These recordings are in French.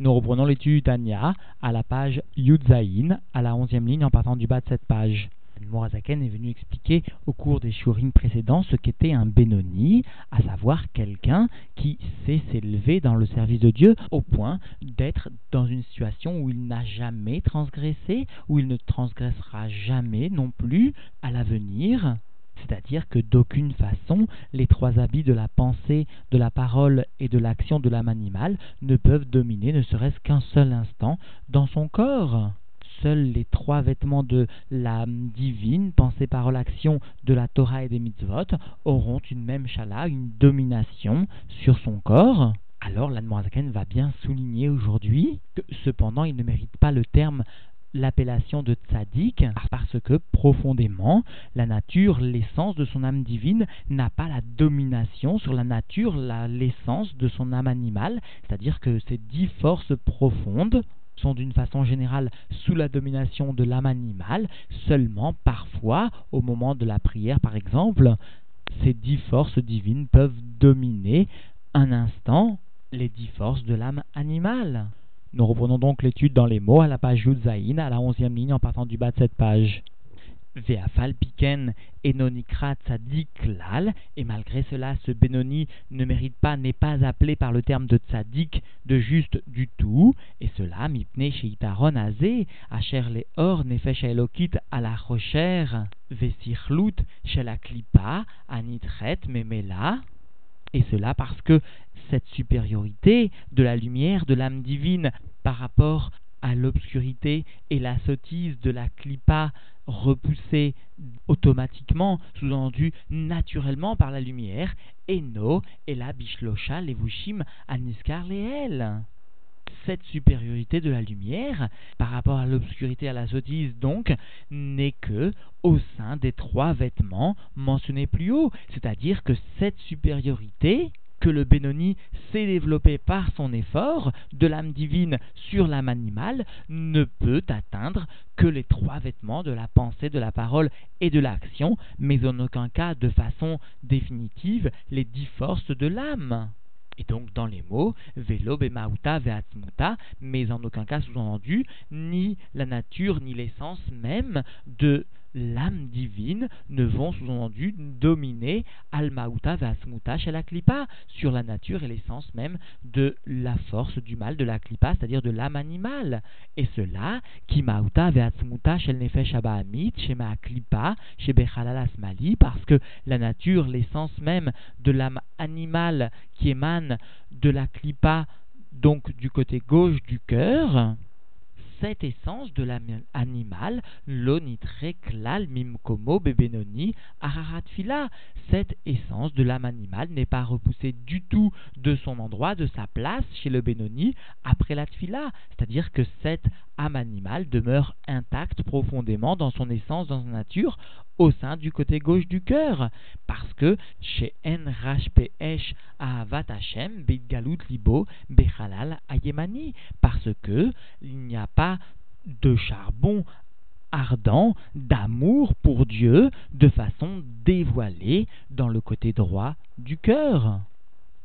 Nous reprenons l'étude Tanya à la page Yudzaïn, à la onzième ligne en partant du bas de cette page. Morazaken est venu expliquer au cours des shurim précédents ce qu'était un Benoni, à savoir quelqu'un qui sait s'élever dans le service de Dieu au point d'être dans une situation où il n'a jamais transgressé, où il ne transgressera jamais non plus à l'avenir. C'est-à-dire que d'aucune façon, les trois habits de la pensée, de la parole et de l'action de l'âme animale ne peuvent dominer ne serait-ce qu'un seul instant dans son corps seuls les trois vêtements de l'âme divine, pensée, parole, action de la Torah et des mitzvot, auront une même chala, une domination sur son corps. Alors l'Admorazaken va bien souligner aujourd'hui que cependant il ne mérite pas le terme l'appellation de tzaddik parce que profondément la nature, l'essence de son âme divine n'a pas la domination sur la nature, l'essence de son âme animale, c'est-à-dire que ces dix forces profondes sont d'une façon générale sous la domination de l'âme animale, seulement parfois, au moment de la prière par exemple, ces dix forces divines peuvent dominer un instant les dix forces de l'âme animale. Nous reprenons donc l'étude dans les mots à la page Yudzaïn, à la onzième ligne en partant du bas de cette page. Veafal piken enonikra tzadik lal, et malgré cela, ce Benoni ne mérite pas, n'est pas appelé par le terme de tzadik, de juste du tout, et cela mipne sheitaron azé, asher le or nefesh elokit à la chez la klipa, anitret memela, et cela parce que cette supériorité de la lumière de l'âme divine par rapport à l'obscurité et la sottise de la clipa repoussée automatiquement, sous-entendu naturellement par la lumière, Eno et la Bishlosha Levushim Aniskar Leel. Cette supériorité de la lumière par rapport à l'obscurité à la sottise, donc, n'est que au sein des trois vêtements mentionnés plus haut. C'est-à-dire que cette supériorité que le Benoni s'est développé par son effort de l'âme divine sur l'âme animale ne peut atteindre que les trois vêtements de la pensée, de la parole et de l'action, mais en aucun cas de façon définitive les dix forces de l'âme. Et donc dans les mots, velo, bemauta, veatmuta, mais en aucun cas sous-entendu, ni la nature, ni l'essence même de l'âme divine ne vont sous-entendu dominer Almauta Vasmuta chez la Klipa sur la nature et l'essence même de la force du mal de la Klipa, c'est-à-dire de l'âme animale. Et cela, qui Mauta Vasmuta chez Nefesh Abahamit, chez Ma Klipa, chez Asmali, parce que la nature, l'essence même de l'âme animale qui émane de la Klipa, donc du côté gauche du cœur, cette essence de l'animal, animal, l'onitre klal mimkomo bebenoni araratfila. Cette essence de l'âme animale n'est pas repoussée du tout de son endroit, de sa place chez le Benoni après la tfila. C'est-à-dire que cette âme animale demeure intacte profondément dans son essence, dans sa nature, au sein du côté gauche du cœur, parce que chez En Rashpeesh Ahavat Hashem Libo Bechalal Ayemani, parce que il n'y a pas de charbon ardent d'amour pour Dieu de façon dévoilée dans le côté droit du cœur.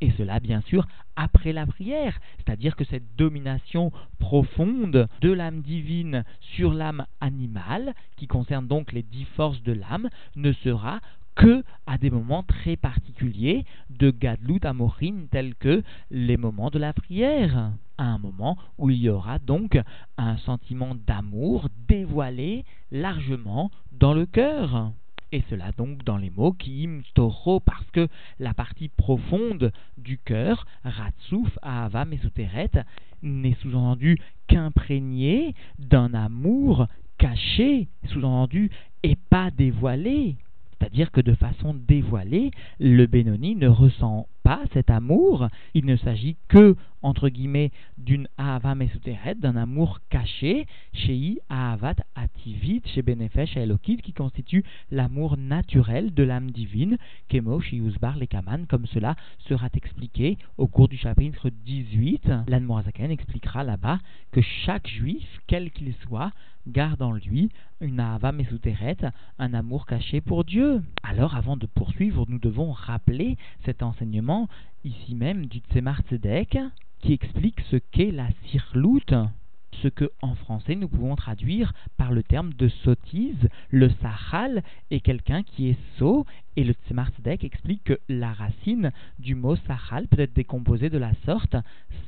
Et cela, bien sûr, après la prière. C'est-à-dire que cette domination profonde de l'âme divine sur l'âme animale, qui concerne donc les dix forces de l'âme, ne sera que à des moments très particuliers de Gadlut Amorin, tels que les moments de la prière. À un moment où il y aura donc un sentiment d'amour dévoilé largement dans le cœur. Et cela donc dans les mots qui toro, parce que la partie profonde du cœur, ratsouf, ahava, mesuteret, n'est sous-entendu qu'imprégnée d'un amour caché, sous-entendu, et pas dévoilé. C'est-à-dire que de façon dévoilée, le Benoni ne ressent pas cet amour. Il ne s'agit que, entre guillemets, d'une Ahava Mesuteret, d'un amour caché, chez Ahavat Ativit, chez Benefesh Elokit, qui constitue l'amour naturel de l'âme divine, Kemo, Lekaman, comme cela sera expliqué au cours du chapitre 18. L'Anmorazaken expliquera là-bas que chaque juif, quel qu'il soit, garde en lui une Ahava Mesuteret, un amour caché pour Dieu. Alors, avant de poursuivre, nous devons rappeler cet enseignement ici même du Tzemar Tzedek, qui explique ce qu'est la sirloute, ce que en français nous pouvons traduire par le terme de sottise. Le sahal est quelqu'un qui est sot, et le Tzemar explique que la racine du mot sahal peut être décomposée de la sorte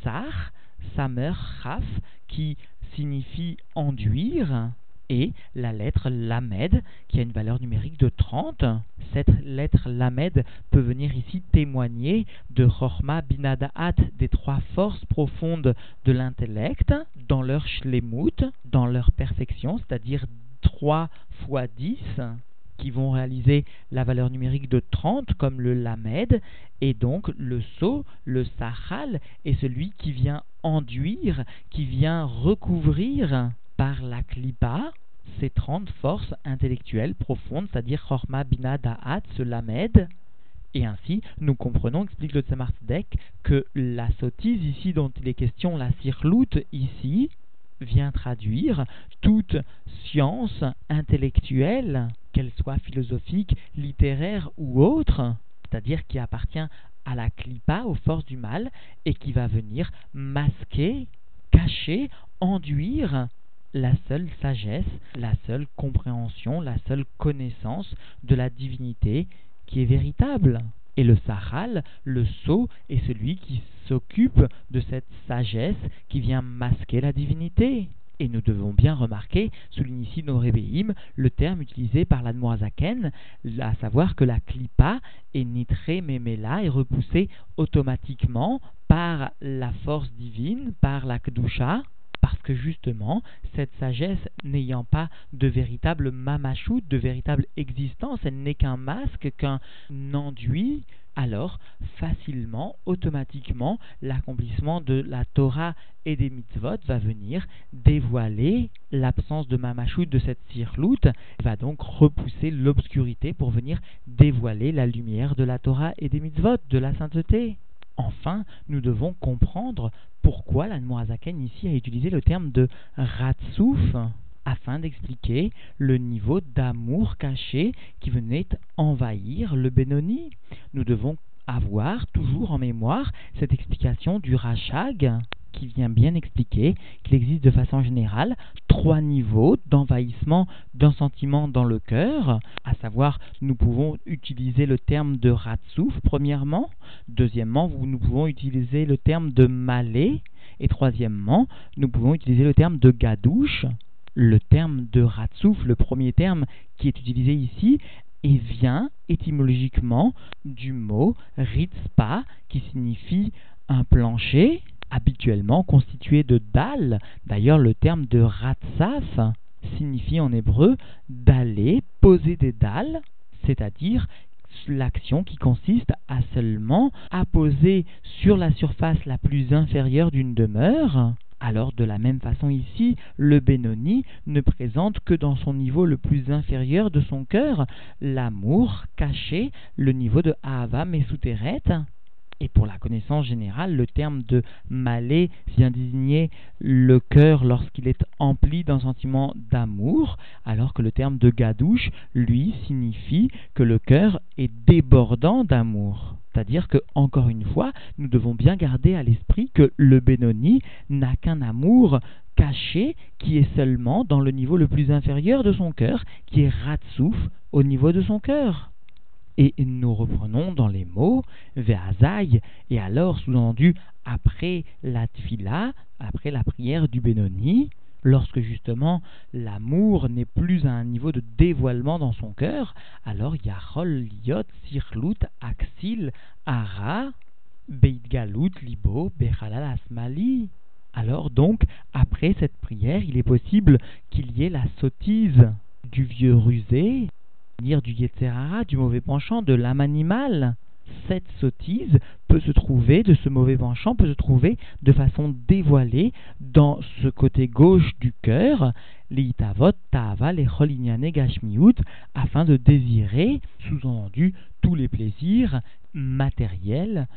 sar, samer, chaf, qui signifie enduire, et la lettre Lamed, qui a une valeur numérique de 30. Cette lettre Lamed peut venir ici témoigner de Chorma Binadaat, des trois forces profondes de l'intellect, dans leur shlemut, dans leur perfection, c'est-à-dire 3 fois 10, qui vont réaliser la valeur numérique de 30 comme le lamed, et donc le saut, le sahal, est celui qui vient enduire, qui vient recouvrir par la klipa ces 30 forces intellectuelles profondes, c'est-à-dire Chorma, Bina, Da'at, Lamed. Et ainsi, nous comprenons, explique le Tzemar que la sottise ici dont il est question, la sirloute ici, vient traduire toute science intellectuelle, qu'elle soit philosophique, littéraire ou autre, c'est-à-dire qui appartient à la clipa, aux forces du mal, et qui va venir masquer, cacher, enduire la seule sagesse, la seule compréhension, la seule connaissance de la divinité qui est véritable. Et le Sahal, le sceau, est celui qui s'occupe de cette sagesse qui vient masquer la divinité. Et nous devons bien remarquer, souligne ici nos rébéim, le terme utilisé par l'Admoazaken, à savoir que la klipa est nitré memela est repoussée automatiquement par la force divine, par la kdusha, parce que justement, cette sagesse n'ayant pas de véritable mamachout, de véritable existence, elle n'est qu'un masque, qu'un enduit, alors facilement, automatiquement, l'accomplissement de la Torah et des mitzvot va venir dévoiler l'absence de mamachout de cette sirloute, va donc repousser l'obscurité pour venir dévoiler la lumière de la Torah et des mitzvot, de la sainteté. Enfin, nous devons comprendre pourquoi l'Anmoazaken ici a utilisé le terme de ratsouf afin d'expliquer le niveau d'amour caché qui venait envahir le Benoni. Nous devons avoir toujours en mémoire cette explication du Rachag qui vient bien expliquer qu'il existe de façon générale trois niveaux d'envahissement d'un sentiment dans le cœur, à savoir nous pouvons utiliser le terme de ratsouf premièrement, deuxièmement nous pouvons utiliser le terme de malé, et troisièmement nous pouvons utiliser le terme de gadouche. Le terme de ratsouf, le premier terme qui est utilisé ici, et vient étymologiquement du mot ritzpa qui signifie un plancher, habituellement constitué de dalles. D'ailleurs, le terme de ratsaf signifie en hébreu d'aller poser des dalles, c'est-à-dire l'action qui consiste à seulement apposer sur la surface la plus inférieure d'une demeure. Alors de la même façon ici, le Benoni ne présente que dans son niveau le plus inférieur de son cœur l'amour caché, le niveau de Ahava Mesuteret. Et pour la connaissance générale, le terme de malé vient désigner le cœur lorsqu'il est empli d'un sentiment d'amour, alors que le terme de gadouche, lui, signifie que le cœur est débordant d'amour. C'est-à-dire que, encore une fois, nous devons bien garder à l'esprit que le Benoni n'a qu'un amour caché qui est seulement dans le niveau le plus inférieur de son cœur, qui est Ratsouf au niveau de son cœur. Et nous reprenons dans les mots Ve'azai, et alors sous-entendu après la tfila, après la prière du Benoni, lorsque justement l'amour n'est plus à un niveau de dévoilement dans son cœur, alors Yachol Liot Sirlut Axil Ara Beitgalut Libo Bechalal Asmali. Alors donc, après cette prière, il est possible qu'il y ait la sottise du vieux rusé du Yetzerara, du mauvais penchant, de l'âme animale. Cette sottise peut se trouver, de ce mauvais penchant, peut se trouver de façon dévoilée dans ce côté gauche du cœur, l'itavot, ta'ava, les afin de désirer, sous-entendu, tous les plaisirs matériels,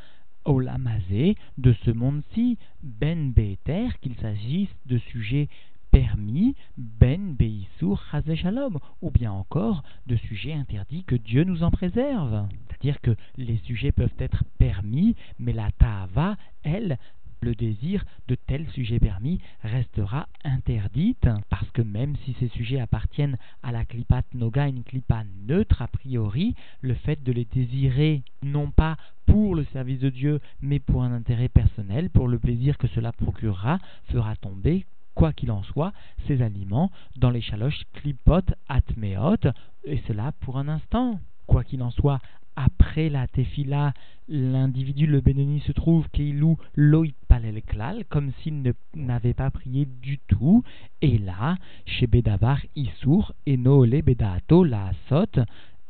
olamazé, de ce monde-ci, ben beter, qu'il s'agisse de sujets permis, ben beisur shalom, ou bien encore de sujets interdits que Dieu nous en préserve. C'est-à-dire que les sujets peuvent être permis, mais la ta'ava, elle, le désir de tel sujet permis restera interdite, parce que même si ces sujets appartiennent à la klipat noga, une klipa neutre a priori, le fait de les désirer non pas pour le service de Dieu, mais pour un intérêt personnel, pour le plaisir que cela procurera, fera tomber quoi qu'il en soit, ces aliments dans les chaloches klipot atmeot, et cela pour un instant. Quoi qu'il en soit, après la tefila, l'individu, le Benoni, se trouve keilou loït palel klal, comme s'il n'avait pas prié du tout. Et là, chez Bedavar Issour, Eno Bedaato la Asot,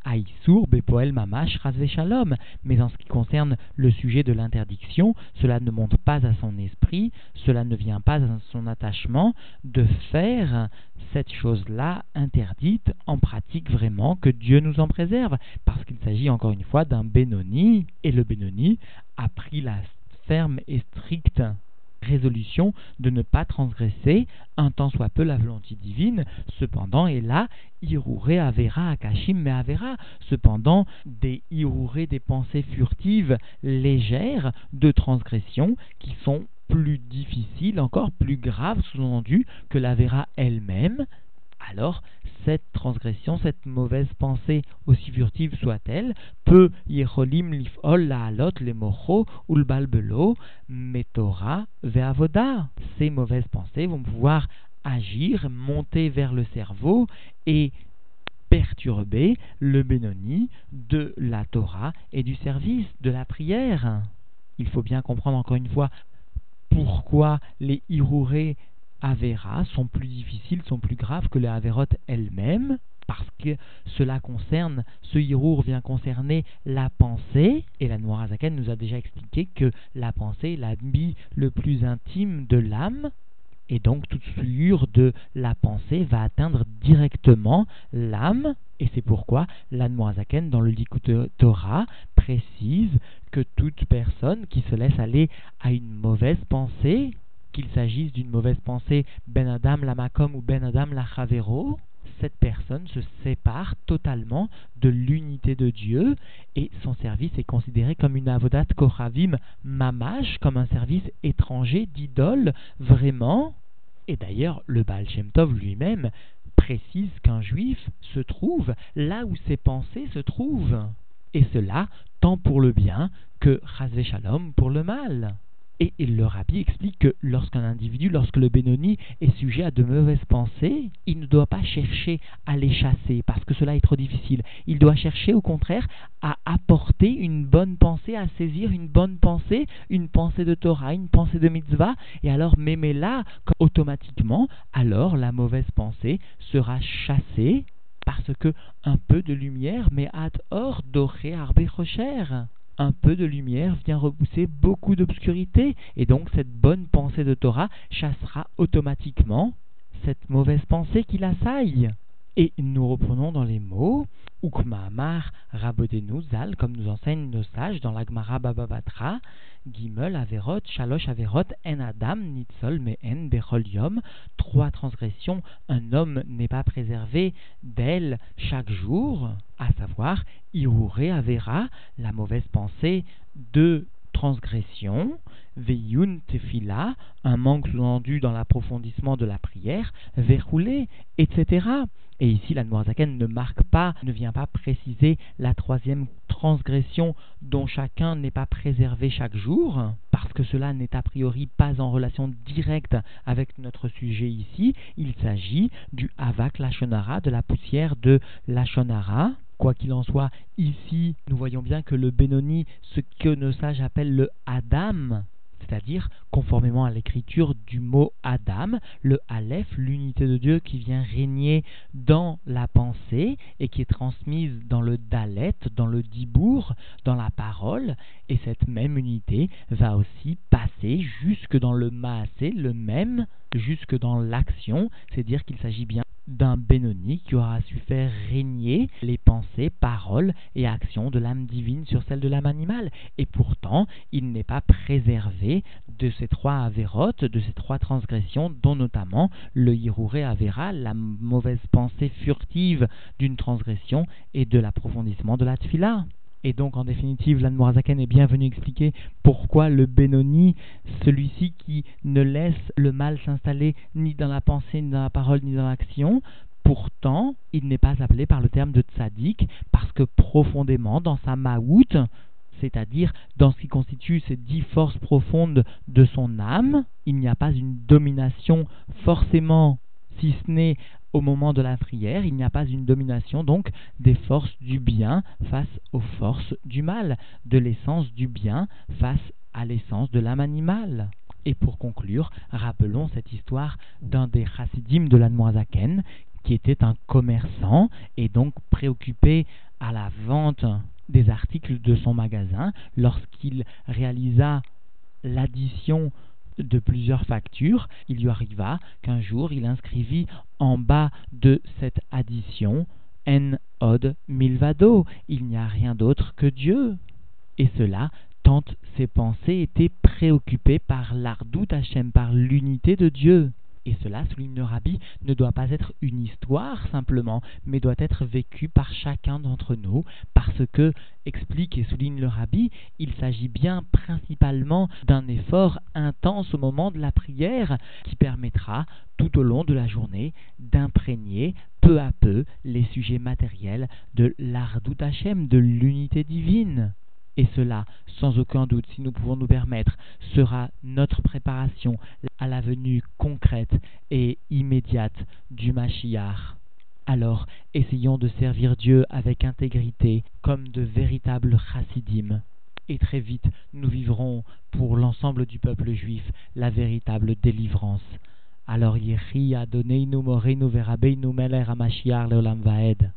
Aïsour, Bepoel, Mamash, Shalom. Mais en ce qui concerne le sujet de l'interdiction, cela ne monte pas à son esprit, cela ne vient pas à son attachement de faire cette chose-là interdite en pratique vraiment, que Dieu nous en préserve, parce qu'il s'agit encore une fois d'un Benoni, et le Benoni a pris la ferme et stricte résolution de ne pas transgresser un tant soit peu la volonté divine, cependant, et là, Iruré Avera Akashim mais Avera, cependant, des Iruré, des pensées furtives, légères de transgression qui sont plus difficiles, encore plus graves, sous-entendu, que l'Avera elle-même, alors cette transgression, cette mauvaise pensée, aussi furtive soit-elle, peut yecholim lifol laalot le mocho ou le balbelo metora ve'avoda. Ces mauvaises pensées vont pouvoir agir, monter vers le cerveau et perturber le bénoni de la Torah et du service, de la prière. Il faut bien comprendre encore une fois pourquoi les Hirurés Avera sont plus difficiles, sont plus graves que les Averot elles-mêmes, parce que cela concerne, ce Hirour vient concerner la pensée, et la Noirazaken nous a déjà expliqué que la pensée est l'habit le plus intime de l'âme, et donc toute souillure de la pensée va atteindre directement l'âme, et c'est pourquoi la Noirazaken dans le Likut Torah précise que toute personne qui se laisse aller à une mauvaise pensée, qu'il s'agisse d'une mauvaise pensée Ben Adam la Makom ou Ben Adam la Chavero, cette personne se sépare totalement de l'unité de Dieu et son service est considéré comme une avodat koravim mamash, comme un service étranger d'idole vraiment. Et d'ailleurs, le Baal Shem Tov lui-même précise qu'un juif se trouve là où ses pensées se trouvent. Et cela tant pour le bien que Chazve Shalom pour le mal. Et le rabbi explique que lorsqu'un individu, lorsque le Benoni est sujet à de mauvaises pensées, il ne doit pas chercher à les chasser parce que cela est trop difficile. Il doit chercher au contraire à apporter une bonne pensée, à saisir une bonne pensée, une pensée de Torah, une pensée de mitzvah, et alors m'aimer là, automatiquement, alors la mauvaise pensée sera chassée parce que un peu de lumière, mais ad or doré arbe un peu de lumière vient repousser beaucoup d'obscurité, et donc cette bonne pensée de Torah chassera automatiquement cette mauvaise pensée qui l'assaille. Et nous reprenons dans les mots. Rabodenu Zal, comme nous enseignent nos sages dans l'Agmara Bababatra, Gimel Averot, Shalosh Averot, En Adam, Nitzol, Mehen, Bechol Yom. Trois transgressions, un homme n'est pas préservé d'elles chaque jour, à savoir Irure Avera, la mauvaise pensée de transgression, Veyun Tefila, un manque sous dans l'approfondissement de la prière, Verroulé, etc. Et ici, la Noirzaken ne marque pas, ne vient pas préciser la troisième transgression dont chacun n'est pas préservé chaque jour, parce que cela n'est a priori pas en relation directe avec notre sujet ici. Il s'agit du Avak Lachonara, de la poussière de Lachonara. Quoi qu'il en soit, ici, nous voyons bien que le Benoni, ce que nos sages appellent le Adam, c'est-à-dire conformément à l'écriture du mot Adam, le Aleph, l'unité de Dieu qui vient régner dans la pensée et qui est transmise dans le Dalet, dans le Dibour, dans la parole, et cette même unité va aussi passer jusque dans le Maasé, le même, jusque dans l'action, c'est-à-dire qu'il s'agit bien d'un Benoni qui aura su faire régner les pensées, paroles et actions de l'âme divine sur celles de l'âme animale. Et pourtant, il n'est pas préservé de ces trois avérotes, de ces trois transgressions, dont notamment le Hiruré Avera, la mauvaise pensée furtive d'une transgression et de l'approfondissement de la tfila. Et donc, en définitive, l'Anmorazaken est bien venu expliquer pourquoi le Benoni, celui-ci qui ne laisse le mal s'installer ni dans la pensée, ni dans la parole, ni dans l'action, pourtant, il n'est pas appelé par le terme de tzaddik, parce que profondément, dans sa maout, c'est-à-dire dans ce qui constitue ces dix forces profondes de son âme, il n'y a pas une domination forcément, si ce n'est au moment de la prière, il n'y a pas une domination donc des forces du bien face aux forces du mal, de l'essence du bien face à l'essence de l'âme animale. Et pour conclure, rappelons cette histoire d'un des chassidim de l'Anmoazaken, qui était un commerçant et donc préoccupé à la vente des articles de son magasin lorsqu'il réalisa l'addition de plusieurs factures, il lui arriva qu'un jour il inscrivit en bas de cette addition En od milvado, il n'y a rien d'autre que Dieu. Et cela, tant ses pensées étaient préoccupées par l'ardout Hachem, par l'unité de Dieu. Et cela, souligne le rabbi, ne doit pas être une histoire simplement, mais doit être vécu par chacun d'entre nous, parce que, explique et souligne le rabbi, il s'agit bien principalement d'un effort intense au moment de la prière qui permettra, tout au long de la journée, d'imprégner peu à peu les sujets matériels de l'Ardout Hachem, de l'unité divine. Et cela, sans aucun doute, si nous pouvons nous permettre, sera notre préparation à la venue concrète et immédiate du Mashiach. Alors, essayons de servir Dieu avec intégrité, comme de véritables chassidim. Et très vite, nous vivrons, pour l'ensemble du peuple juif, la véritable délivrance. Alors, Yehi Adoneinu Moreinu Verabeinu Meler Amashiach Leolam Vaed.